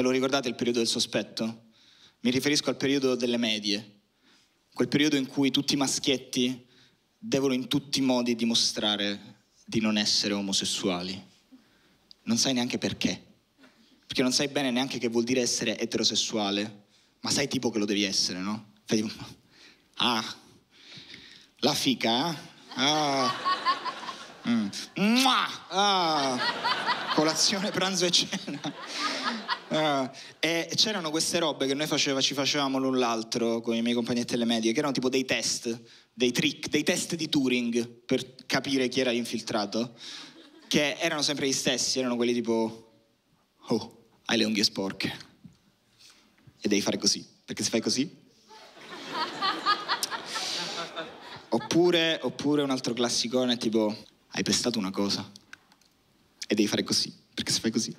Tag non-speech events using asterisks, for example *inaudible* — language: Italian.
Ve lo ricordate il periodo del sospetto? Mi riferisco al periodo delle medie, quel periodo in cui tutti i maschietti devono in tutti i modi dimostrare di non essere omosessuali. Non sai neanche perché, perché non sai bene neanche che vuol dire essere eterosessuale, ma sai tipo che lo devi essere, no? Fai tipo, *laughs* ah, la fica, eh? Ah. Mm. Ah. Colazione, pranzo e cena. Ah. *laughs* E c'erano queste robe che noi faceva, ci facevamo l'un l'altro con i miei compagni delle medie, che erano tipo dei test, dei trick, dei test di Turing per capire chi era l'infiltrato, che erano sempre gli stessi, erano quelli tipo, oh, hai le unghie sporche. E devi fare così, perché se fai così *laughs* Oppure, oppure un altro classicone tipo hai pestato una cosa devi fare così, perché se fai così